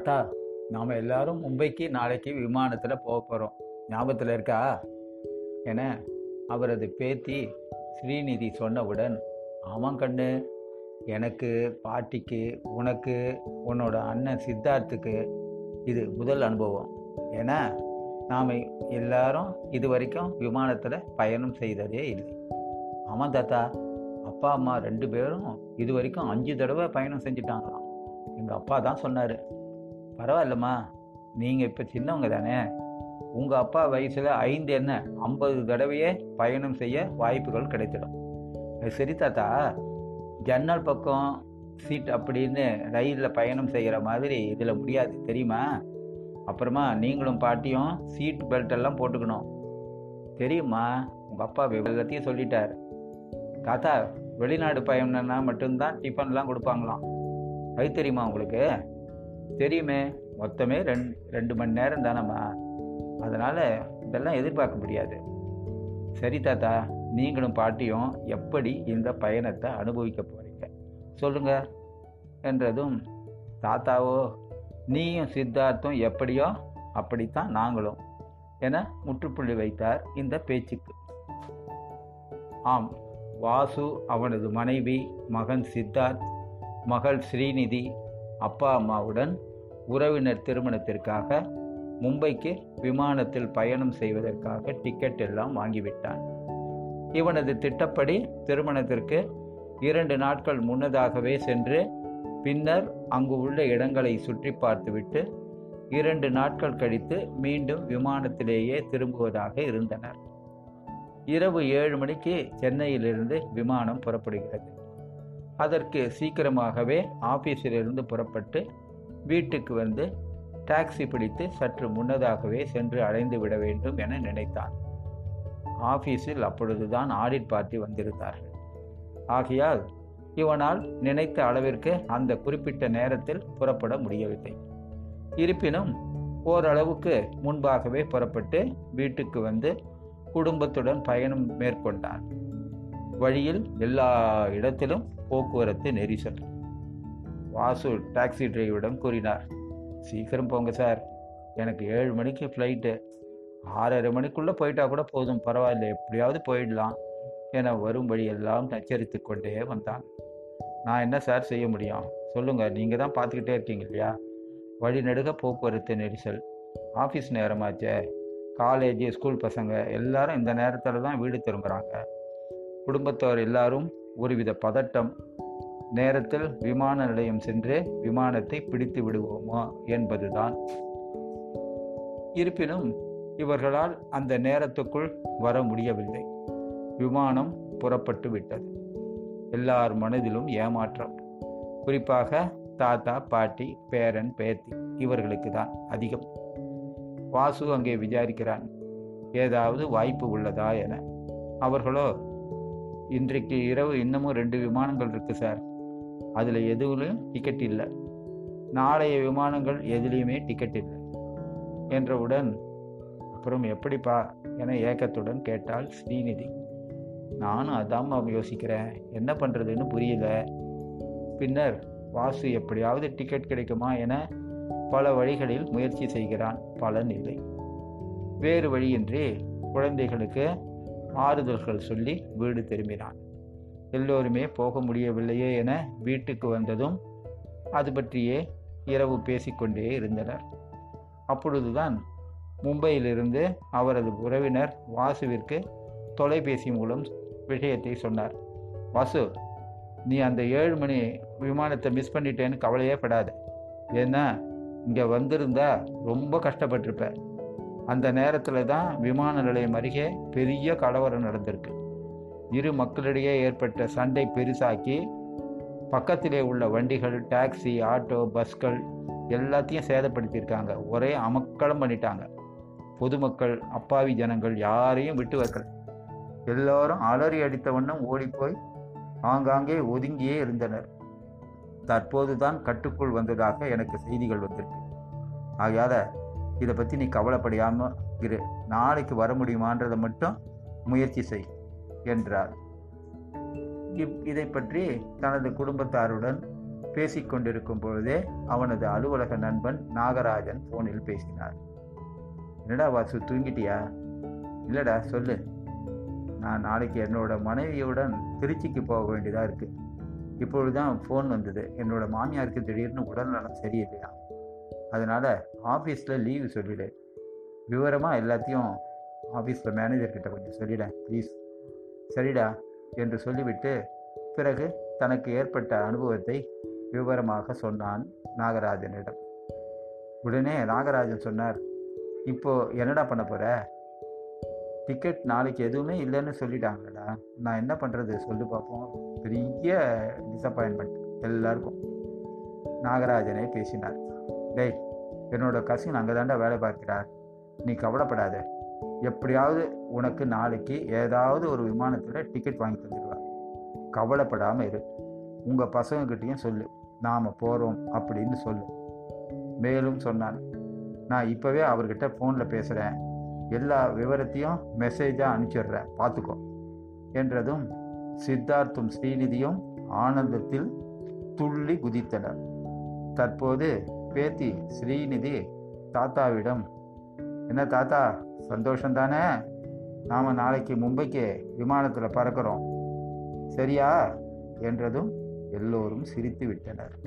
தாத்தா நாம் எல்லாரும் மும்பைக்கு நாளைக்கு விமானத்தில் போக போகிறோம் ஞாபகத்தில் இருக்கா? என அவரது பேத்தி ஸ்ரீநிதி சொன்னவுடன் ஆமாம் கண்ணு. எனக்கு பாட்டிக்கு உனக்கு உன்னோட அண்ணன் சித்தார்த்துக்கு இது முதல் அனுபவம். ஏன்னா நாம் எல்லாரும் இது வரைக்கும் விமானத்தில் பயணம் செய்ததே இல்லை. ஆமாம் தாத்தா. அப்பா அம்மா ரெண்டு பேரும் இது வரைக்கும் அஞ்சு தடவை பயணம் செஞ்சிட்டாங்களாம். எங்கள் அப்பா தான் சொன்னார். பரவாயில்லம்மா. நீங்கள் இப்போ சின்னவங்க தானே. உங்கள் அப்பா வயசில் ஐந்து என்ன ஐம்பது தடவையே பயணம் செய்ய வாய்ப்புகள் கிடைத்திடும். அது சரி தாத்தா. ஜன்னல் பக்கம் சீட் அப்படின்னு ரயிலில் பயணம் செய்கிற மாதிரி இதில் முடியாது தெரியுமா? அப்புறமா நீங்களும் பாட்டியும் சீட் பெல்ட் எல்லாம் போட்டுக்கணும். தெரியுமா? உங்கள் அப்பா எல்லாத்தையும் சொல்லிட்டார். தாத்தா வெளிநாடு பயணம்னா மட்டும்தான் டிஃபன்லாம் கொடுப்பாங்களாம். அது தெரியுமா உங்களுக்கு? தெரியுமே மொத்தமே ரெண் ரெண்டு மணி நேரம் தானம்மா. அதனால் இதெல்லாம் எதிர்பார்க்க முடியாது. சரி தாத்தா நீங்களும் பாட்டியும் எப்படி இந்த பயணத்தை அனுபவிக்க போகிறீங்க சொல்லுங்க. என்றதும் தாத்தாவோ நீயும் சித்தார்த்தும் எப்படியோ அப்படித்தான் நாங்களும். என முற்றுப்புள்ளி வைத்தார் இந்த பேச்சுக்கு. ஆம் வாசு அவனது மனைவி மகன் சித்தார்த் மகள் ஸ்ரீநிதி அப்பா அம்மாவுடன் உறவினர் திருமணத்திற்காக மும்பைக்கு விமானத்தில் பயணம் செய்வதற்காக டிக்கெட் எல்லாம் வாங்கிவிட்டான். இவனது திட்டப்படி திருமணத்திற்கு இரண்டு நாட்கள் முன்னதாகவே சென்று பின்னர் அங்கு உள்ள இடங்களை சுற்றி பார்த்துவிட்டு இரண்டு நாட்கள் கழித்து மீண்டும் விமானத்திலேயே திரும்புவதாக இருந்தனர். இரவு ஏழு மணிக்கு சென்னையிலிருந்து விமானம் புறப்படுகிறது. அதற்கு சீக்கிரமாகவே ஆஃபீஸிலிருந்து புறப்பட்டு வீட்டுக்கு வந்து டாக்ஸி பிடித்து சற்று முன்னதாகவே சென்று அடைந்து விட வேண்டும் என நினைத்தான். ஆஃபீஸில் அப்பொழுதுதான் ஆடிட் பார்ட்டி வந்திருந்தார்கள். ஆகையால் இவனால் நினைத்த அளவிற்கு அந்த குறிப்பிட்ட நேரத்தில் புறப்பட முடியவில்லை. இருப்பினும் ஓரளவுக்கு முன்பாகவே புறப்பட்டு வீட்டுக்கு வந்து குடும்பத்துடன் பயணம் மேற்கொண்டான். வழியில் எல்லா இடத்திலும் போக்குவரத்து நெரிசல். வாசு டாக்ஸி டிரைவரிடம் கூறினார் சீக்கிரம் போங்க சார். எனக்கு ஏழு மணிக்கு ஃப்ளைட்டு ஆறரை மணிக்குள்ளே போயிட்டா கூட போதும். பரவாயில்ல. எப்படியாவது போயிடலாம். என வரும் வழியெல்லாம் நச்சரித்து கொண்டே வந்தான். நான் என்ன சார் செய்ய முடியும்? சொல்லுங்கள் நீங்கள் தான் பார்த்துக்கிட்டே இருக்கீங்க இல்லையா? வழிநடுக போக்குவரத்து நெரிசல். ஆஃபீஸ் நேரமாச்சே. காலேஜ் ஸ்கூல் பசங்க எல்லாரும் இந்த நேரத்தில் தான் வீடு திரும்புகிறாங்க குடும்பத்தார் எல்லாரும் ஒருவித பதட்டம். நேரத்தில் விமான நிலையம் சென்று விமானத்தை பிடித்து விடுவோமா என்பதுதான். இருப்பினும் இவர்களால் அந்த நேரத்துக்குள் வர முடியவில்லை. விமானம் புறப்பட்டு விட்டது. எல்லார் மனதிலும் ஏமாற்றம். குறிப்பாக தாத்தா பாட்டி பேரன் பேத்தி இவர்களுக்கு தான் அதிகம். வாசு அங்கே விசாரிக்கிறான். ஏதாவது வாய்ப்பு உள்ளதா என. அவர்களோ இன்றைக்கு இரவு இன்னமும் ரெண்டு விமானங்கள் இருக்குது சார். அதில் எதுவிலும் டிக்கெட் இல்லை. நாளைய விமானங்கள் எதுலேயுமே டிக்கெட் இல்லை. என்றவுடன் அப்புறம் எப்படிப்பா என ஏக்கத்துடன் கேட்டால் ஸ்ரீநிதி. நானும் அதாம்மா யோசிக்கிறேன். என்ன பண்ணுறதுன்னு புரியல. பின்னர் வாசு எப்படியாவது டிக்கெட் கிடைக்குமா என பல வழிகளில் முயற்சி செய்கிறான். பலன் இல்லை. வேறு வழியின்றி குழந்தைகளுக்கு ஆறுதல்கள் சொல்லி வீடு திரும்பினான். எல்லோருமே போக முடியவில்லையே என வீட்டுக்கு வந்ததும் அது பற்றியே இரவு பேசிக்கொண்டே இருந்தனர். அப்பொழுதுதான் மும்பையிலிருந்து அவரது உறவினர் வாசுவிற்கு தொலைபேசி மூலம் விஷயத்தை சொன்னார். வாசு நீ அந்த ஏழு மணி விமானத்தை மிஸ் பண்ணிட்டேன்னு கவலையே படாத. ஏன்னா இங்கே வந்திருந்தா ரொம்ப கஷ்டப்பட்டிருப்பேன் அந்த நேரத்தில் தான் விமான நிலையம் அருகே பெரிய கலவரம் நடந்திருக்கு. இரு மக்களிடையே ஏற்பட்ட சண்டை பெருசாக்கி பக்கத்திலே உள்ள வண்டிகள் டாக்ஸி ஆட்டோ பஸ்கள் எல்லாத்தையும் சேதப்படுத்தியிருக்காங்க. ஒரே அமக்களம் பண்ணிட்டாங்க. பொதுமக்கள் அப்பாவி ஜனங்கள் யாரையும் விட்டு வைக்கல. எல்லாரும் அலறி அடித்த வண்ணம் ஓடிப்போய் ஆங்காங்கே ஒதுங்கியே இருந்தனர். தற்போதுதான் கட்டுக்குள் வந்ததாக எனக்கு செய்திகள் வந்திருக்கு. ஆகையால இதை பற்றி நீ கவலைப்படையாமல் இரு. நாளைக்கு வர முடியுமான்றதை மட்டும் முயற்சி செய் என்றார். இப் இதை பற்றி தனது குடும்பத்தாருடன் பேசிக்கொண்டிருக்கும் பொழுதே அவனது அலுவலக நண்பன் நாகராஜன் போனில் பேசினார். என்னடா வாசு தூங்கிட்டியா? இல்லடா சொல்லு. நான் நாளைக்கு என்னோட மனைவியுடன் திருச்சிக்கு போக வேண்டியதாக இருக்குது இப்பொழுதுதான் ஃபோன் வந்தது. என்னோட மாமியாருக்கு திடீர்னு உடல்நலம் சரியில்லையா? அதனால் ஆஃபீஸில் லீவு சொல்லிடு. விவரமாக எல்லாத்தையும் ஆஃபீஸில் மேனேஜர்கிட்ட கொஞ்சம் சொல்லிடேன் ப்ளீஸ் சரிடா என்று சொல்லிவிட்டு பிறகு தனக்கு ஏற்பட்ட அனுபவத்தை விவரமாக சொன்னான் நாகராஜனிடம். உடனே நாகராஜன் சொன்னார் இப்போ என்னடா பண்ண போகிற டிக்கெட் நாளைக்கு எதுவுமே இல்லைன்னு சொல்லிட்டாங்கடா. நான் என்ன பண்ணுறது சொல்லி பார்ப்போம் பெரிய டிசப்பாயின்மெண்ட் எல்லாருக்கும். நாகராஜனே பேசினார். டேய் என்னோட கசின் அங்கே தாண்டா வேலை பார்க்கிறார் நீ கவலைப்படாத. எப்படியாவது உனக்கு நாளைக்கு ஏதாவது ஒரு விமானத்தில் டிக்கெட் வாங்கி தந்துடுவேன் கவலைப்படாமல் இரு. உங்கள் பசங்கக்கிட்டேயும் சொல்லு. நாம் போகிறோம் அப்படின்னு சொல்லு. மேலும் சொன்னார் நான் இப்போவே அவர்கிட்ட ஃபோனில் பேசுகிறேன் எல்லா விவரத்தையும் மெசேஜாக அனுப்பிச்சிடுறேன். பார்த்துக்கோ. என்றதும் சித்தார்த்தும் ஸ்ரீநிதியும் ஆனந்தத்தில் துள்ளி குதித்தனர். தற்போது பேத்தி ஸ்ரீநிதி தாத்தாவிடம் என்ன தாத்தா சந்தோஷம் தானே? நாம் நாளைக்கு மும்பைக்கு விமானத்தில் பறக்கிறோம். சரியா? என்றதும் எல்லோரும் சிரித்து விட்டனர்.